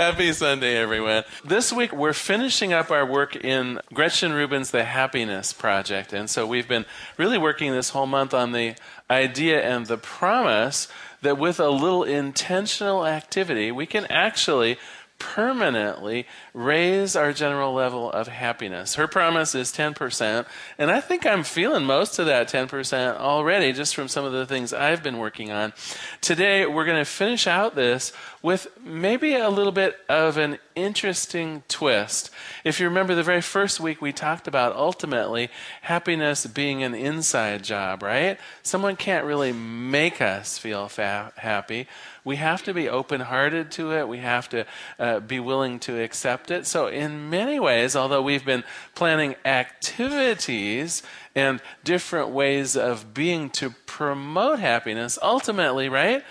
Happy Sunday, everyone. This week we're finishing up our work in Gretchen Rubin's The Happiness Project. And so we've been really working this whole month on the idea and the promise that with a little intentional activity, we can actually permanently raise our general level of happiness. Her promise is 10%, and I think I'm feeling most of that 10% already just from some of the things I've been working on. Today, we're going to finish out this with maybe a little bit of an interesting twist. If you remember the very first week, we talked about ultimately happiness being an inside job, right? Someone can't really make us feel fa- happy we have to be open hearted to it. We have to uh, be willing to accept it. So, in many ways, although we've been planning activities and different ways of being to promote happiness, ultimately, right?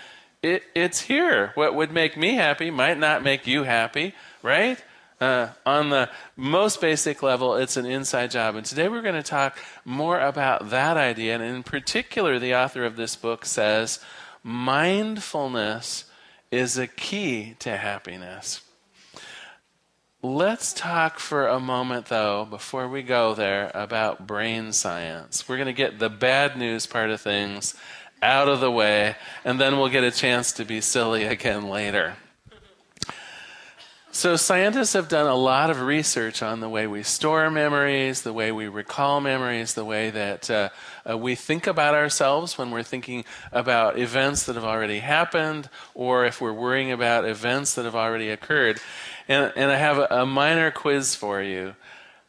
It, it's here. What would make me happy might not make you happy, right? Uh, on the most basic level, it's an inside job. And today we're going to talk more about that idea. And in particular, the author of this book says Mindfulness is a key to happiness. Let's talk for a moment, though, before we go there, about brain science. We're going to get the bad news part of things out of the way, and then we'll get a chance to be silly again later. So, scientists have done a lot of research on the way we store memories, the way we recall memories, the way that uh, uh, we think about ourselves when we're thinking about events that have already happened, or if we're worrying about events that have already occurred. And, and I have a, a minor quiz for you.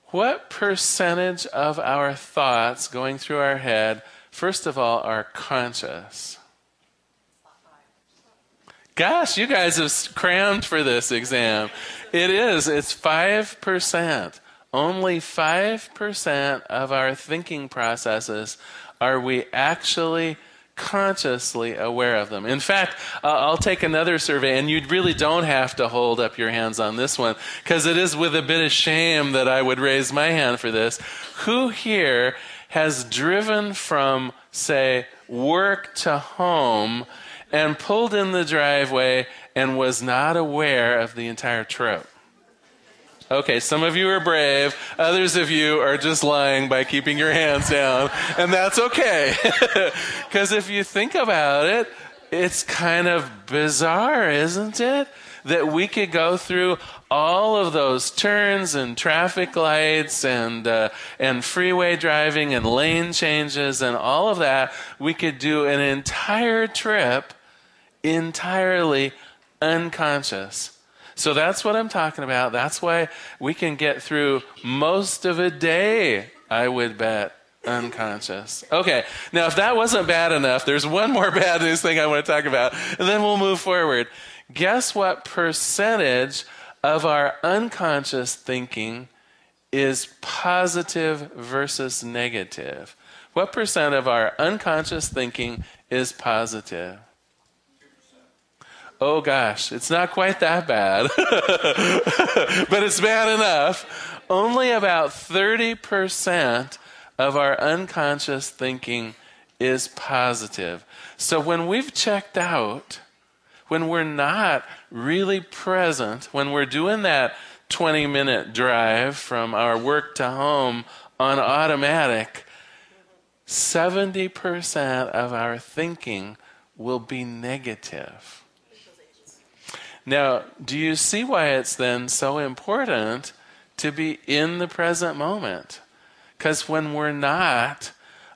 What percentage of our thoughts going through our head, first of all, are conscious? Gosh, you guys have crammed for this exam. It is. It's 5%. Only 5% of our thinking processes are we actually consciously aware of them. In fact, uh, I'll take another survey, and you really don't have to hold up your hands on this one, because it is with a bit of shame that I would raise my hand for this. Who here has driven from, say, work to home and pulled in the driveway and was not aware of the entire trip. Okay, some of you are brave. Others of you are just lying by keeping your hands down. And that's okay. Because if you think about it, it's kind of bizarre, isn't it? That we could go through all of those turns and traffic lights and uh, and freeway driving and lane changes and all of that. We could do an entire trip entirely unconscious. So that's what I'm talking about. That's why we can get through most of a day, I would bet, unconscious. Okay, now if that wasn't bad enough, there's one more bad news thing I want to talk about, and then we'll move forward. Guess what percentage of our unconscious thinking is positive versus negative? What percent of our unconscious thinking is positive? Oh gosh, it's not quite that bad, but it's bad enough. Only about 30% of our unconscious thinking is positive. So when we've checked out, when we're not really present, when we're doing that 20 minute drive from our work to home on automatic, 70% of our thinking will be negative. Now, do you see why it's then so important to be in the present moment? Because when we're not,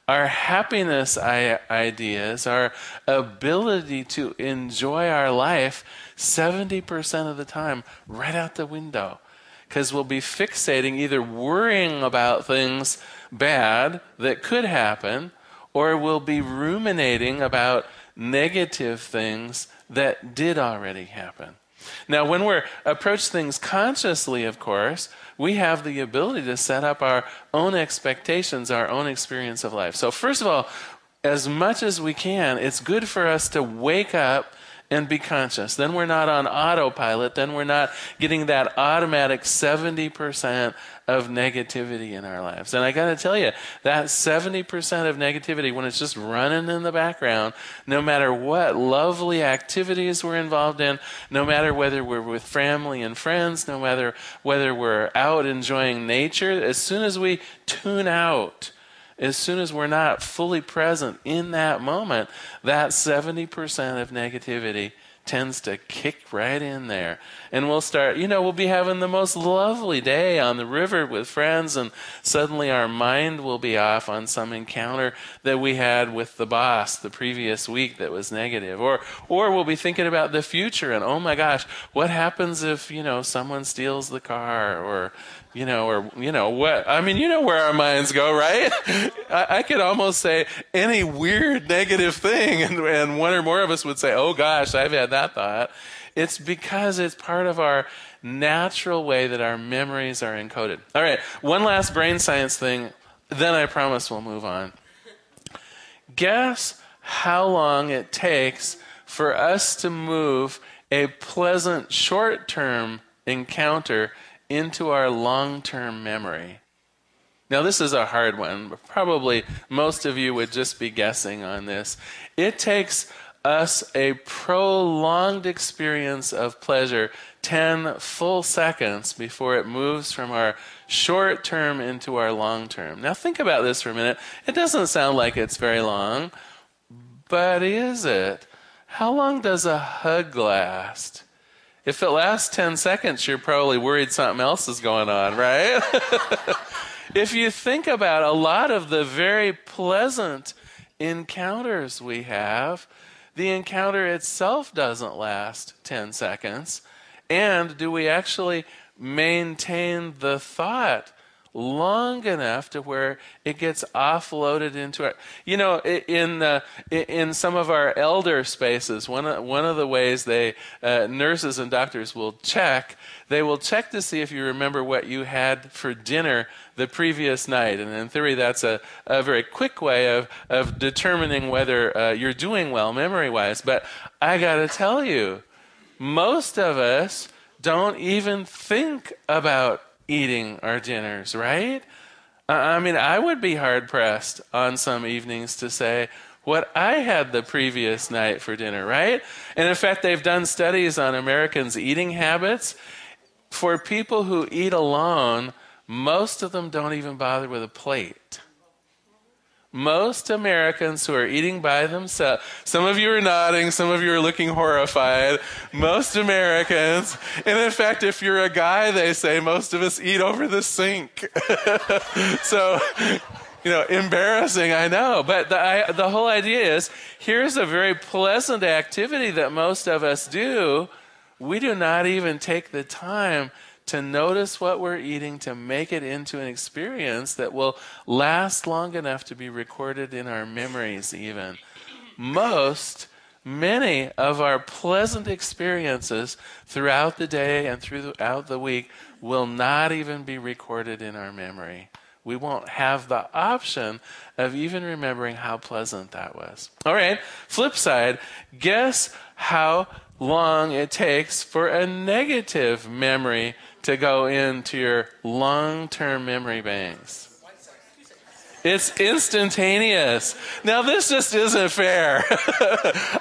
our happiness ideas, our ability to enjoy our life 70% of the time right out the window. Because we'll be fixating, either worrying about things bad that could happen, or we'll be ruminating about negative things that did already happen. Now, when we're approach things consciously, of course, we have the ability to set up our own expectations, our own experience of life. So, first of all, as much as we can, it's good for us to wake up and be conscious. Then we're not on autopilot. Then we're not getting that automatic 70% of negativity in our lives. And I got to tell you, that 70% of negativity, when it's just running in the background, no matter what lovely activities we're involved in, no matter whether we're with family and friends, no matter whether we're out enjoying nature, as soon as we tune out, as soon as we're not fully present in that moment, that 70% of negativity tends to kick right in there. And we'll start, you know, we'll be having the most lovely day on the river with friends, and suddenly our mind will be off on some encounter that we had with the boss the previous week that was negative. Or, or we'll be thinking about the future and, oh my gosh, what happens if, you know, someone steals the car or you know, or, you know, what, I mean, you know where our minds go, right? I, I, could almost say any weird negative thing, and, and one or more of us would say, oh gosh, I've had that thought. It's because it's part of our natural way that our memories are encoded. All right, one last brain science thing, then I promise we'll move on. Guess how long it takes for us to move a pleasant short term encounter into our long term memory. Now, this is a hard one. Probably most of you would just be guessing on this. It takes us a prolonged experience of pleasure, 10 full seconds, before it moves from our short term into our long term. Now, think about this for a minute. It doesn't sound like it's very long, but is it? How long does a hug last? If it lasts 10 seconds, you're probably worried something else is going on, right? if you think about a lot of the very pleasant encounters we have, the encounter itself doesn't last 10 seconds. And do we actually maintain the thought long enough to where it gets offloaded into it. You know, in the, in some of our elder spaces, one of, one of the ways they uh, nurses and doctors will check, they will check to see if you remember what you had for dinner the previous night. And in theory, that's a, a very quick way of, of determining whether uh, you're doing well memory wise. But I got to tell you, most of us don't even think about eating our dinners, right? I mean, I would be hard pressed on some evenings to say what I had the previous night for dinner, right? And in fact, they've done studies on Americans' eating habits. For people who eat alone, most of them don't even bother with a plate most Americans who are eating by themselves, some of you are nodding, some of you are looking horrified. Most Americans, and in fact, if you're a guy, they say most of us eat over the sink. so, you know, embarrassing, I know. But the, I, the whole idea is here's a very pleasant activity that most of us do. We do not even take the time to notice what we're eating, to make it into an experience that will last long enough to be recorded in our memories, even. Most, many of our pleasant experiences throughout the day and throughout the week will not even be recorded in our memory. We won't have the option of even remembering how pleasant that was. All right, flip side, guess how long it takes for a negative memory to go into your long term memory banks. It's instantaneous. Now, this just isn't fair.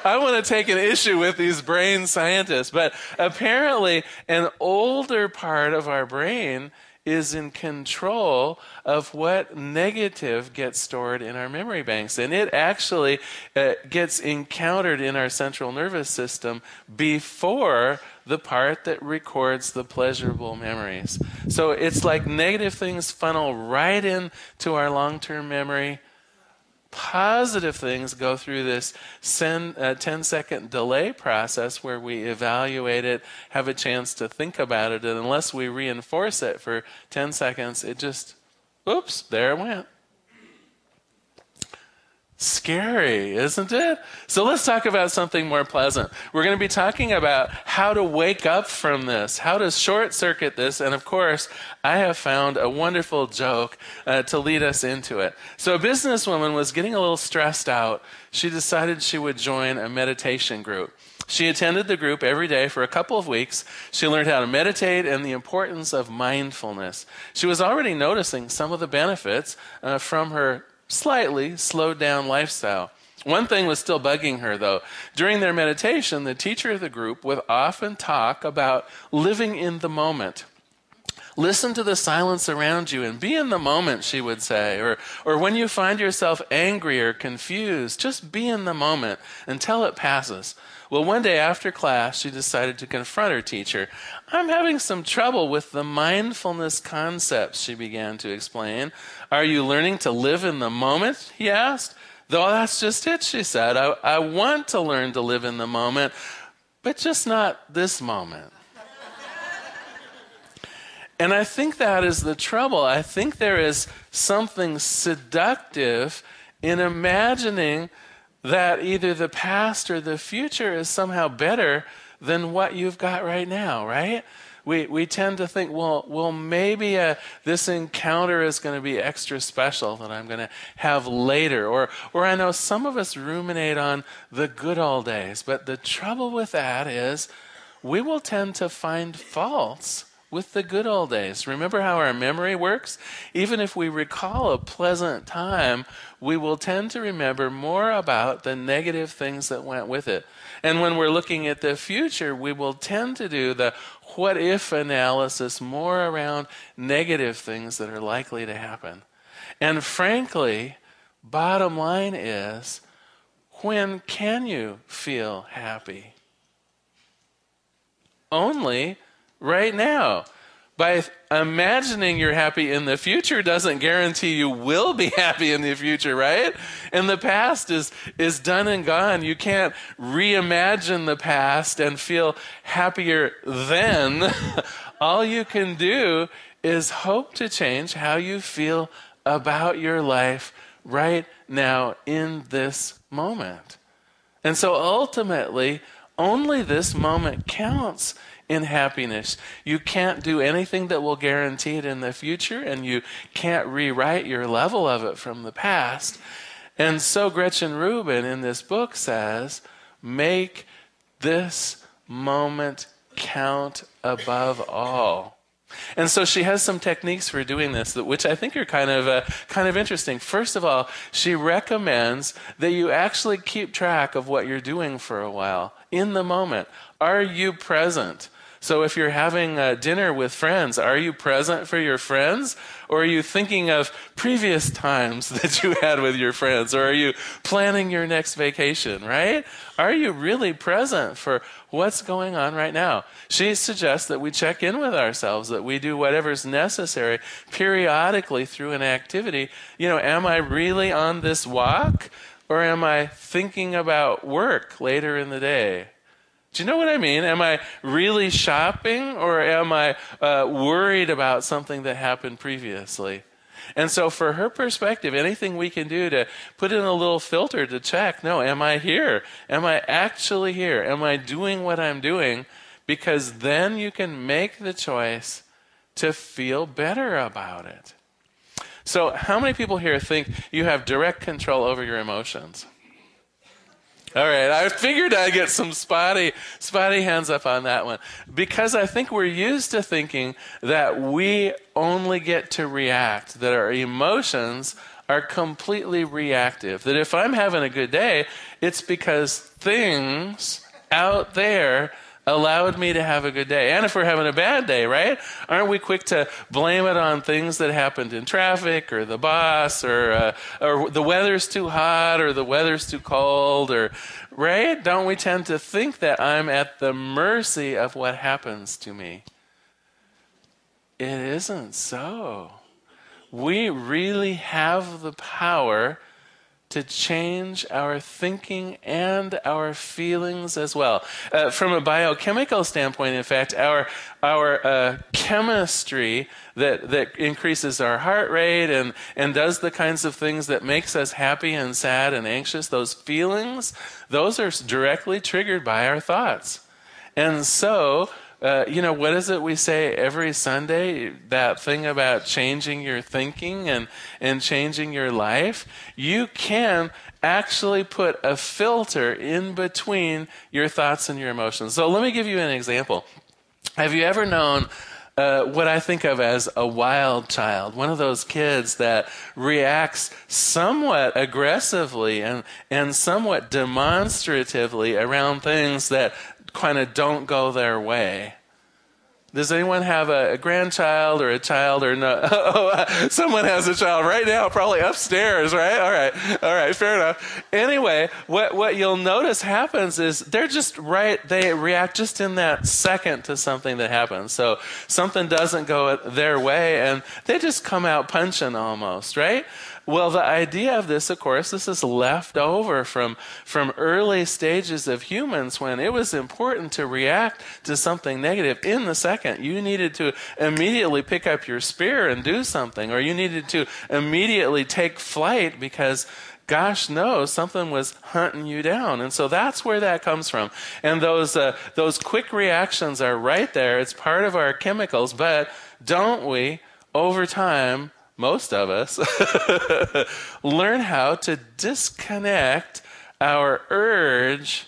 I want to take an issue with these brain scientists, but apparently, an older part of our brain is in control of what negative gets stored in our memory banks. And it actually uh, gets encountered in our central nervous system before the part that records the pleasurable memories. So it's like negative things funnel right into our long term memory positive things go through this 10, uh, 10 second delay process where we evaluate it, have a chance to think about it, and unless we reinforce it for 10 seconds, it just, oops, there it went. Scary, isn't it? So let's talk about something more pleasant. We're going to be talking about how to wake up from this, how to short circuit this, and of course, I have found a wonderful joke uh, to lead us into it. So, a businesswoman was getting a little stressed out. She decided she would join a meditation group. She attended the group every day for a couple of weeks. She learned how to meditate and the importance of mindfulness. She was already noticing some of the benefits uh, from her slightly slowed down lifestyle. One thing was still bugging her, though. During their meditation, the teacher of the group would often talk about living in the moment. Listen to the silence around you and be in the moment, she would say. Or, or when you find yourself angry or confused, just be in the moment until it passes. Well, one day after class, she decided to confront her teacher. I'm having some trouble with the mindfulness concepts, she began to explain. Are you learning to live in the moment? he asked. Though that's just it, she said. I, I want to learn to live in the moment, but just not this moment. and I think that is the trouble. I think there is something seductive in imagining that either the past or the future is somehow better than what you've got right now, right? We, we tend to think, well, well, maybe uh, this encounter is going to be extra special that I'm going to have later. Or, or I know some of us ruminate on the good old days, but the trouble with that is we will tend to find faults with the good old days. Remember how our memory works? Even if we recall a pleasant time, we will tend to remember more about the negative things that went with it. And when we're looking at the future, we will tend to do the what if analysis more around negative things that are likely to happen. And frankly, bottom line is when can you feel happy? Only right now. By imagining you're happy in the future doesn't guarantee you will be happy in the future, right? And the past is, is done and gone. You can't reimagine the past and feel happier then. All you can do is hope to change how you feel about your life right now in this moment. And so ultimately, only this moment counts in happiness. You can't do anything that will guarantee it in the future, and you can't rewrite your level of it from the past. And so Gretchen Rubin in this book says, make this moment count above all. And so she has some techniques for doing this, which I think are kind of uh, kind of interesting. First of all, she recommends that you actually keep track of what you're doing for a while in the moment. Are you present? So if you're having a dinner with friends, are you present for your friends? Or are you thinking of previous times that you had with your friends? Or are you planning your next vacation, right? Are you really present for what's going on right now? She suggests that we check in with ourselves, that we do whatever's necessary periodically through an activity. You know, am I really on this walk? Or am I thinking about work later in the day? Do you know what I mean? Am I really shopping or am I uh, worried about something that happened previously? And so, for her perspective, anything we can do to put in a little filter to check no, am I here? Am I actually here? Am I doing what I'm doing? Because then you can make the choice to feel better about it. So, how many people here think you have direct control over your emotions? All right, I figured I'd get some spotty, spotty hands up on that one because I think we're used to thinking that we only get to react, that our emotions are completely reactive. That if I'm having a good day, it's because things out there allowed me to have a good day. And if we're having a bad day, right? Aren't we quick to blame it on things that happened in traffic or the boss or uh, or the weather's too hot or the weather's too cold or right? Don't we tend to think that I'm at the mercy of what happens to me? It isn't so. We really have the power to change our thinking and our feelings as well. Uh, from a biochemical standpoint, in fact, our our uh, chemistry that that increases our heart rate and and does the kinds of things that makes us happy and sad and anxious, those feelings, those are directly triggered by our thoughts, and so uh, you know, what is it we say every Sunday? That thing about changing your thinking and, and changing your life? You can actually put a filter in between your thoughts and your emotions. So let me give you an example. Have you ever known uh, what I think of as a wild child, one of those kids that reacts somewhat aggressively and, and somewhat demonstratively around things that kind of don't go their way. Does anyone have a, a, grandchild or a child or no? Oh, uh, someone has a child right now, probably upstairs, right? All right, all right, fair enough. Anyway, what what you'll notice happens is they're just right. They react just in that second to something that happens. So something doesn't go their way, and they just come out punching almost, right? Well, the idea of this, of course, this is left over from, from early stages of humans when it was important to react to something negative. In the second. You needed to immediately pick up your spear and do something, or you needed to immediately take flight because gosh knows something was hunting you down. And so that's where that comes from. And those uh, those quick reactions are right there. It's part of our chemicals. But don't we over time most of us, learn how to disconnect our urge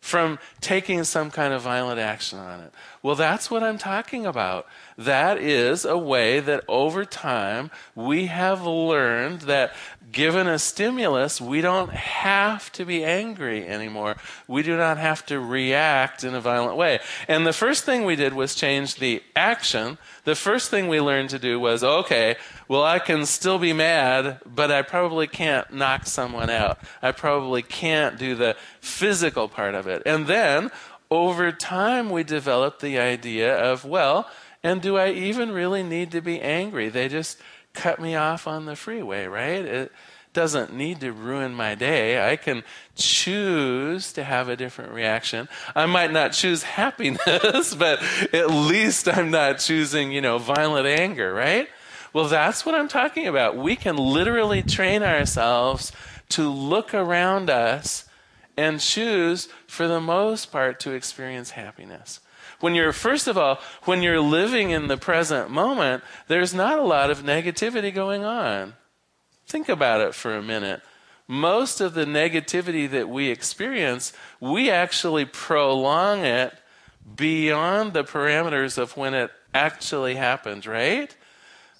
from taking some kind of violent action on it. Well, that's what I'm talking about. That is a way that over time we have learned that given a stimulus, we don't have to be angry anymore. We do not have to react in a violent way. And the first thing we did was change the action. The first thing we learned to do was okay, well, I can still be mad, but I probably can't knock someone out. I probably can't do the physical part of it. And then over time, we developed the idea of, well, and do I even really need to be angry? They just cut me off on the freeway, right? It doesn't need to ruin my day. I can choose to have a different reaction. I might not choose happiness, but at least I'm not choosing, you know, violent anger, right? Well, that's what I'm talking about. We can literally train ourselves to look around us and choose, for the most part, to experience happiness. When you're, first of all, when you're living in the present moment, there's not a lot of negativity going on. Think about it for a minute. Most of the negativity that we experience, we actually prolong it beyond the parameters of when it actually happened, right?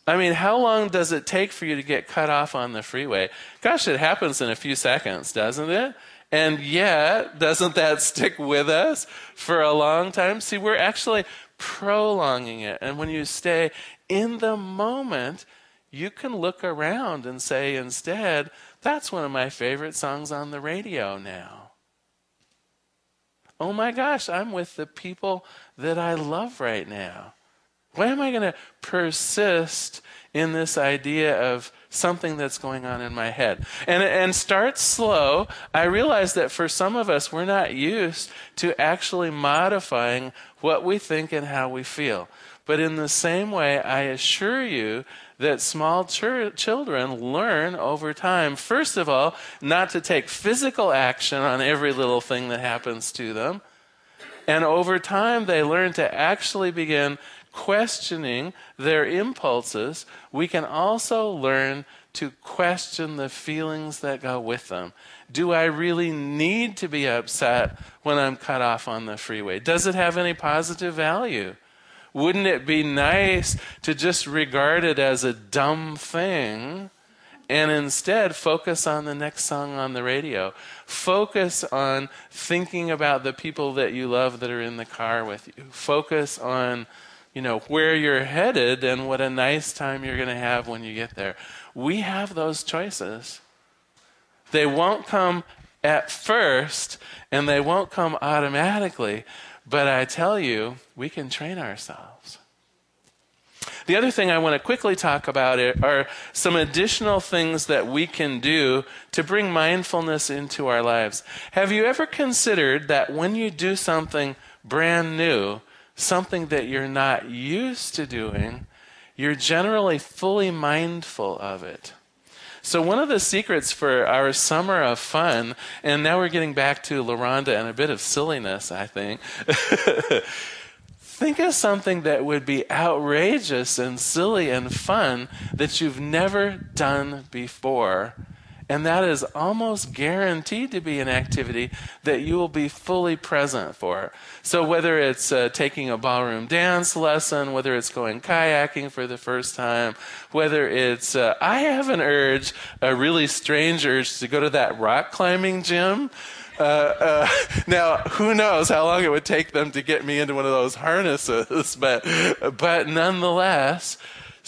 I mean, how long does it take for you to get cut off on the freeway? Gosh, it happens in a few seconds, doesn't it? And yet, doesn't that stick with us for a long time? See, we're actually prolonging it. And when you stay in the moment, you can look around and say instead, that's one of my favorite songs on the radio now. Oh my gosh, I'm with the people that I love right now. Why am I going to persist in this idea of something that's going on in my head. And, and start slow. I realize that for some of us, we're not used to actually modifying what we think and how we feel. But in the same way, I assure you that small ch- children learn over time, first of all, not to take physical action on every little thing that happens to them. And over time, they learn to actually begin questioning their impulses, we can also learn to question the feelings that go with them. Do I really need to be upset when I'm cut off on the freeway? Does it have any positive value? Wouldn't it be nice to just regard it as a dumb thing and instead focus on the next song on the radio? Focus on thinking about the people that you love that are in the car with you. Focus on you know, where you're headed and what a nice time you're going to have when you get there. We have those choices. They won't come at first and they won't come automatically, but I tell you, we can train ourselves. The other thing I want to quickly talk about are some additional things that we can do to bring mindfulness into our lives. Have you ever considered that when you do something brand new, something that you're not used to doing, you're generally fully mindful of it. So, one of the secrets for our summer of fun, and now we're getting back to LaRonda and a bit of silliness, I think. think of something that would be outrageous and silly and fun that you've never done before and that is almost guaranteed to be an activity that you will be fully present for. So, whether it's uh, taking a ballroom dance lesson, whether it's going kayaking for the first time, whether it's, uh, I have an urge, a really strange urge to go to that rock climbing gym. Uh, uh, now, who knows how long it would take them to get me into one of those harnesses, but, but nonetheless,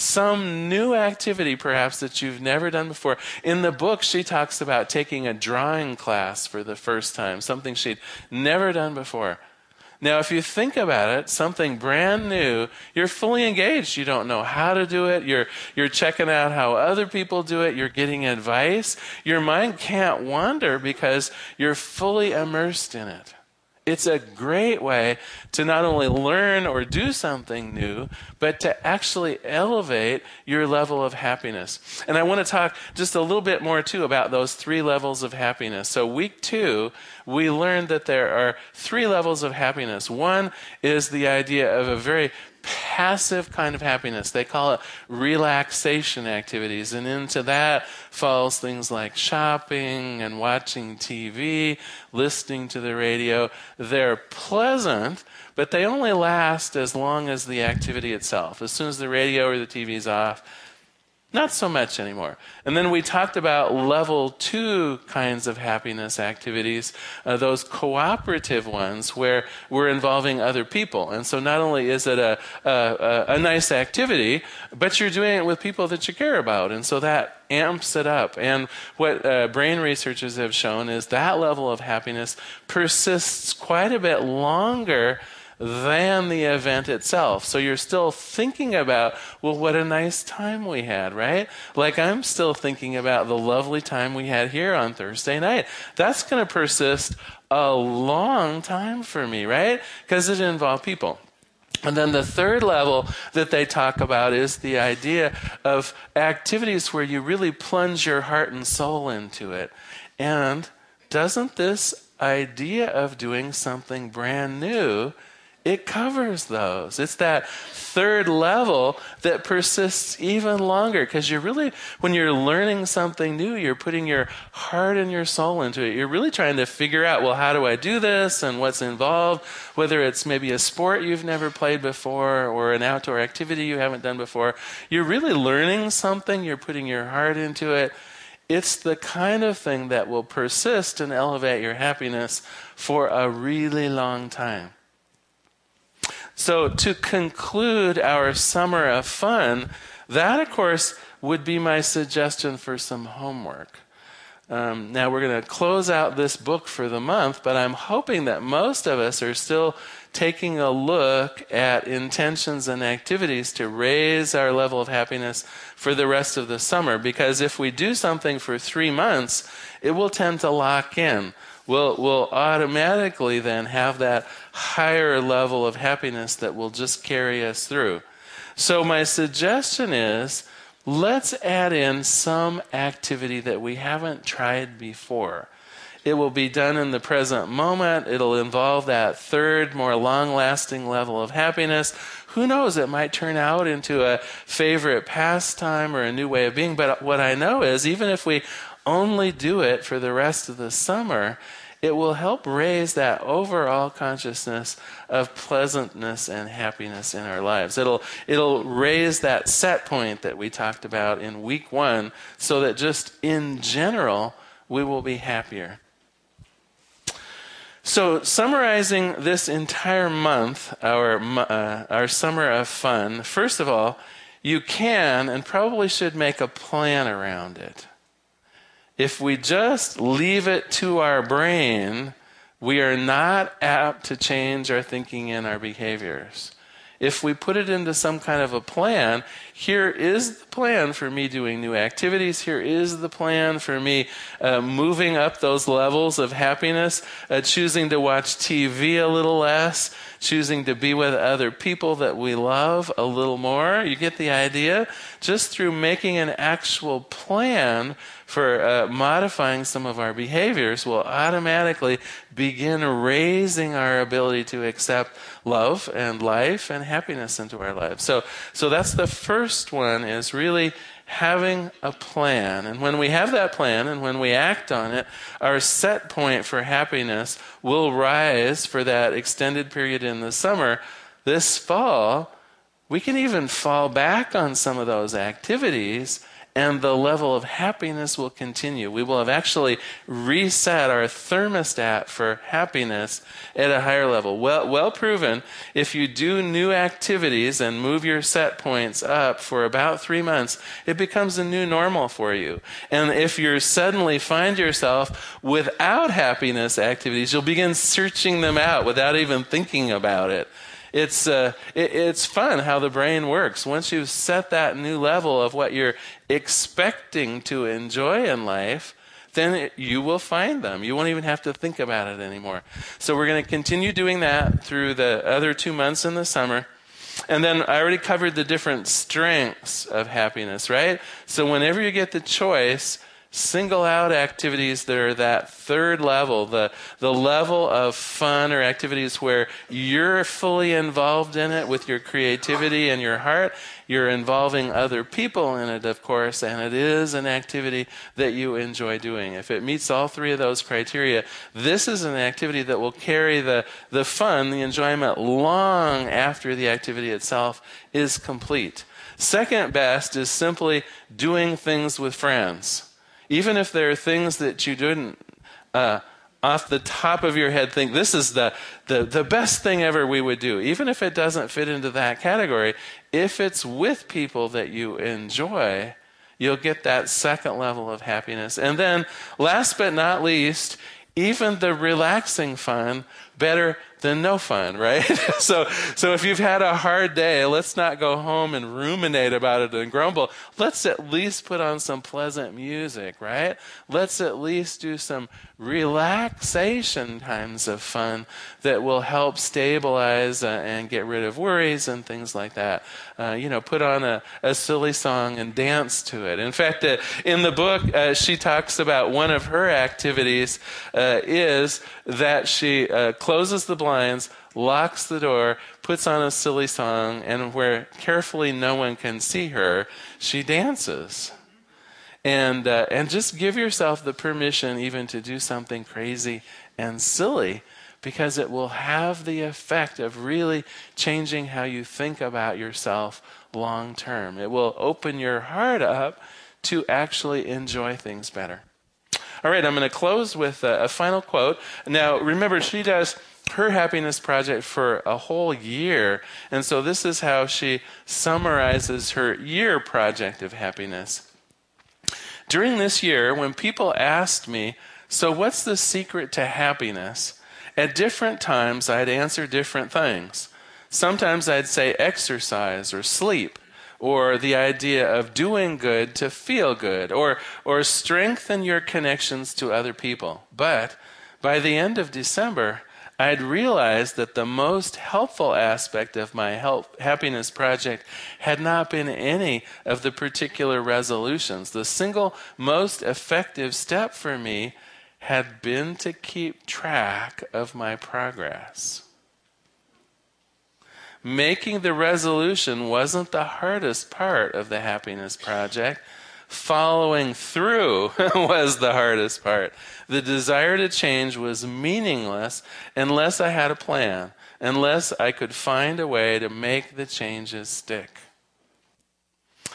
some new activity perhaps that you've never done before. In the book, she talks about taking a drawing class for the first time, something she'd never done before. Now, if you think about it, something brand new, you're fully engaged. You don't know how to do it. You're, you're checking out how other people do it. You're getting advice. Your mind can't wander because you're fully immersed in it. It's a great way to not only learn or do something new, but to actually elevate your level of happiness. And I want to talk just a little bit more too about those three levels of happiness. So, week two, we learned that there are three levels of happiness. One is the idea of a very passive kind of happiness. They call it relaxation activities. And into that falls things like shopping and watching TV, listening to the radio. They're pleasant, but they only last as long as the activity itself. As soon as the radio or the TV is off, not so much anymore. And then we talked about level two kinds of happiness activities, uh, those cooperative ones where we're involving other people. And so not only is it a, a, a nice activity, but you're doing it with people that you care about. And so that amps it up. And what uh, brain researchers have shown is that level of happiness persists quite a bit longer than the event itself. So you're still thinking about, well, what a nice time we had, right? Like I'm still thinking about the lovely time we had here on Thursday night. That's going to persist a long time for me, right? Because it involved people. And then the third level that they talk about is the idea of activities where you really plunge your heart and soul into it. And doesn't this idea of doing something brand new it covers those. It's that third level that persists even longer because you're really, when you're learning something new, you're putting your heart and your soul into it. You're really trying to figure out, well, how do I do this and what's involved? Whether it's maybe a sport you've never played before or an outdoor activity you haven't done before. You're really learning something, you're putting your heart into it. It's the kind of thing that will persist and elevate your happiness for a really long time. So, to conclude our summer of fun, that, of course, would be my suggestion for some homework. Um, now, we're going to close out this book for the month, but I'm hoping that most of us are still taking a look at intentions and activities to raise our level of happiness for the rest of the summer. Because if we do something for three months, it will tend to lock in we'll, we'll automatically then have that higher level of happiness that will just carry us through. So, my suggestion is let's add in some activity that we haven't tried before. It will be done in the present moment. It'll involve that third, more long lasting level of happiness. Who knows? It might turn out into a favorite pastime or a new way of being. But what I know is, even if we only do it for the rest of the summer, it will help raise that overall consciousness of pleasantness and happiness in our lives. It'll, it'll raise that set point that we talked about in week one so that just in general, we will be happier. So, summarizing this entire month, our, uh, our summer of fun, first of all, you can and probably should make a plan around it. If we just leave it to our brain, we are not apt to change our thinking and our behaviors. If we put it into some kind of a plan, here is the plan for me doing new activities. Here is the plan for me uh, moving up those levels of happiness, uh, choosing to watch TV a little less, choosing to be with other people that we love a little more. You get the idea? Just through making an actual plan for uh, modifying some of our behaviors will automatically begin raising our ability to accept love and life and happiness into our lives. So, so that's the first one is really having a plan. And when we have that plan and when we act on it, our set point for happiness will rise for that extended period in the summer. This fall, we can even fall back on some of those activities and the level of happiness will continue. We will have actually reset our thermostat for happiness at a higher level. Well, well proven, if you do new activities and move your set points up for about three months, it becomes a new normal for you. And if you suddenly find yourself without happiness activities, you'll begin searching them out without even thinking about it it's uh, it, it's fun how the brain works. Once you've set that new level of what you're expecting to enjoy in life, then it, you will find them. You won't even have to think about it anymore. So we're going to continue doing that through the other two months in the summer. And then I already covered the different strengths of happiness, right? So whenever you get the choice, single out activities that are that third level, the, the level of fun or activities where you're fully involved in it with your creativity and your heart. You're involving other people in it, of course, and it is an activity that you enjoy doing. If it meets all three of those criteria, this is an activity that will carry the, the fun, the enjoyment long after the activity itself is complete. Second best is simply doing things with friends even if there are things that you didn't uh, off the top of your head think this is the, the, the best thing ever we would do, even if it doesn't fit into that category, if it's with people that you enjoy, you'll get that second level of happiness. And then, last but not least, even the relaxing fun better than no fun, right? so, so if you've had a hard day, let's not go home and ruminate about it and grumble. Let's at least put on some pleasant music, right? Let's at least do some relaxation times of fun that will help stabilize uh, and get rid of worries and things like that. Uh, you know, put on a, a silly song and dance to it. In fact, uh, in the book, uh, she talks about one of her activities uh, is that she uh, closes the blinds, locks the door, puts on a silly song, and where carefully no one can see her, she dances. And uh, and just give yourself the permission even to do something crazy and silly because it will have the effect of really changing how you think about yourself long term. It will open your heart up to actually enjoy things better. All right i'm going to close with a, a final quote. Now remember she does her happiness project for a whole year. And so this is how she summarizes her year project of happiness. During this year, when people asked me, So what's the secret to happiness? At different times, I'd answer different things. Sometimes I'd say exercise or sleep, or the idea of doing good to feel good, or, or strengthen your connections to other people. But by the end of December, I'd realized that the most helpful aspect of my help, happiness project had not been any of the particular resolutions. The single most effective step for me had been to keep track of my progress. Making the resolution wasn't the hardest part of the happiness project following through was the hardest part. The desire to change was meaningless unless I had a plan, unless I could find a way to make the changes stick.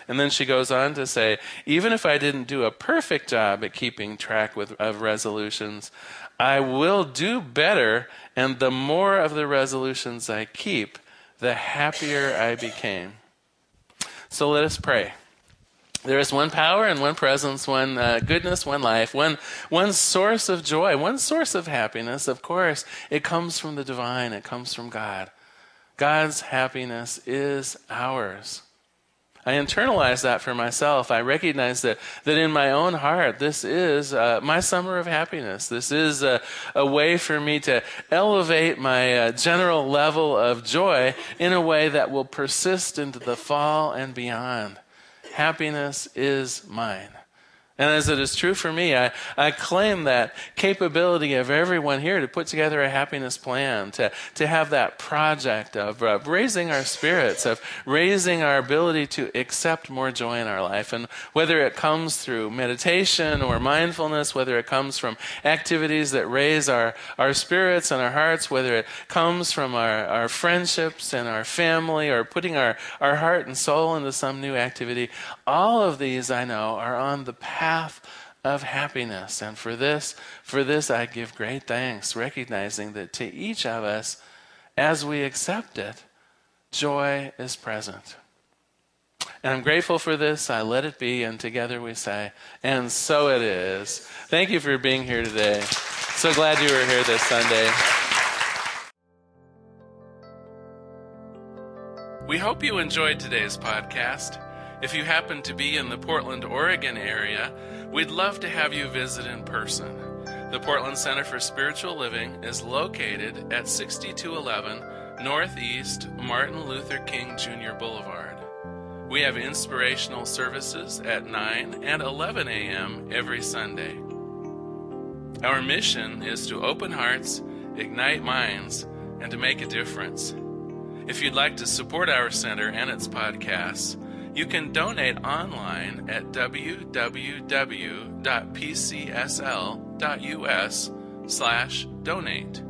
And then she goes on to say, even if I didn't do a perfect job at keeping track with, of resolutions, I will do better, and the more of the resolutions I keep, the happier I became. So let us pray. There is one power and one presence, one uh, goodness, one life, one, one source of joy, one source of happiness. Of course, it comes from the divine, it comes from God. God's happiness is ours. I internalize that for myself. I recognize that, that in my own heart, this is uh, my summer of happiness. This is a, a way for me to elevate my uh, general level of joy in a way that will persist into the fall and beyond. Happiness is mine. And as it is true for me, I, I claim that capability of everyone here to put together a happiness plan, to, to have that project of uh, raising our spirits, of raising our ability to accept more joy in our life. And whether it comes through meditation or mindfulness, whether it comes from activities that raise our, our spirits and our hearts, whether it comes from our, our friendships and our family or putting our, our heart and soul into some new activity, all of these I know are on the path path of happiness. And for this, for this I give great thanks, recognizing that to each of us, as we accept it, joy is present. And I'm grateful for this. I let it be. And together we say, and so it is. Thank you for being here today. So glad you were here this Sunday. We hope you enjoyed today's podcast. If you happen to be in the Portland, Oregon area, we'd love to have you visit in person. The Portland Center for Spiritual Living is located at 6211 Northeast Martin Luther King Jr. Boulevard. We have inspirational services at 9 and 11 a.m. every Sunday. Our mission is to open hearts, ignite minds, and to make a difference. If you'd like to support our center and its podcasts, you can donate online at www.pcsl.us slash donate.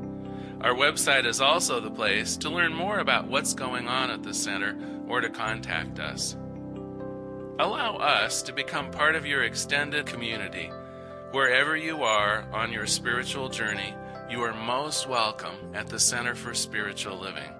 Our website is also the place to learn more about what's going on at the center or to contact us. Allow us to become part of your extended community. Wherever you are on your spiritual journey, you are most welcome at the Center for Spiritual Living.